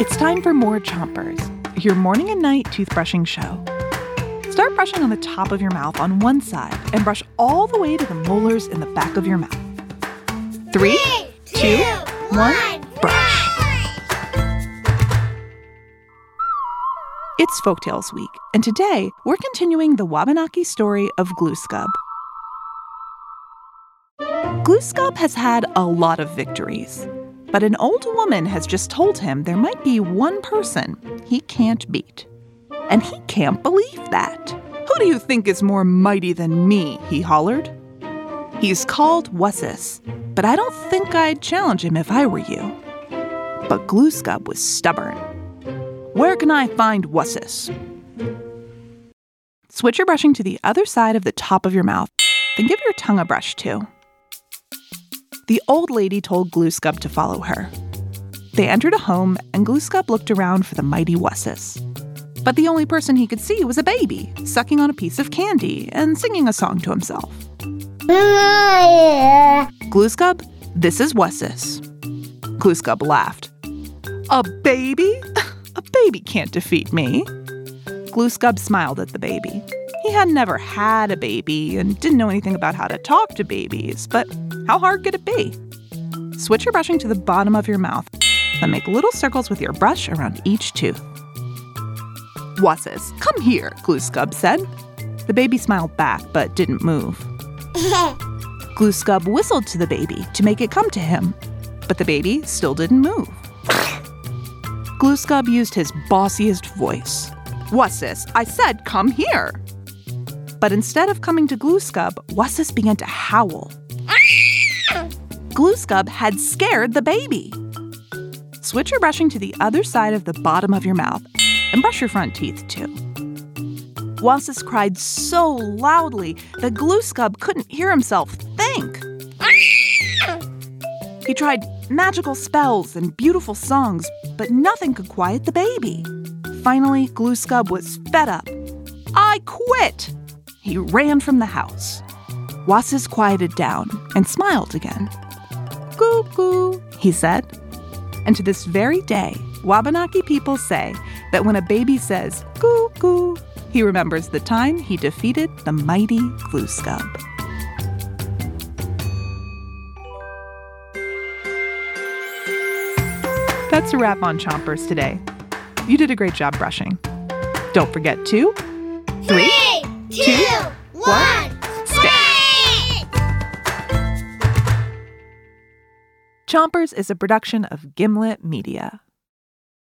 It's time for more Chompers, your morning and night toothbrushing show. Start brushing on the top of your mouth on one side and brush all the way to the molars in the back of your mouth. Three, two, one, brush. It's Folktales Week, and today we're continuing the Wabanaki story of Glooskub. Glooskub has had a lot of victories, but an old woman has just told him there might be one person he can't beat. And he can't believe that. Who do you think is more mighty than me? he hollered. He's called Wussis, but I don't think I'd challenge him if I were you. But Glooskub was stubborn. Where can I find Wussis? Switch your brushing to the other side of the top of your mouth, then give your tongue a brush too. The old lady told Glooskub to follow her. They entered a home, and Glooskub looked around for the mighty Wussis. But the only person he could see was a baby, sucking on a piece of candy and singing a song to himself. Glooskub, this is Wussis. Glooskub laughed. A baby? A baby can't defeat me. Glooskub smiled at the baby. He had never had a baby and didn't know anything about how to talk to babies, but how hard could it be? Switch your brushing to the bottom of your mouth, then make little circles with your brush around each tooth. Wussis, come here, Glooskub said. The baby smiled back but didn't move. Glooskub whistled to the baby to make it come to him, but the baby still didn't move. Glooskub used his bossiest voice. Wussis, I said come here. But instead of coming to Glooskub, Wussis began to howl. Glooskub had scared the baby. Switch your brushing to the other side of the bottom of your mouth and brush your front teeth too. Wussis cried so loudly that Glooskub couldn't hear himself think. He tried magical spells and beautiful songs, but nothing could quiet the baby. Finally, Glooskub was fed up. I quit! He ran from the house. Wussis quieted down and smiled again. Goo goo, he said. And to this very day, Wabanaki people say that when a baby says goo goo, he remembers the time he defeated the mighty Glooskub. That's a wrap on Chompers today. You did a great job brushing. Don't forget to three, two, one, stay. Chompers is a production of Gimlet Media.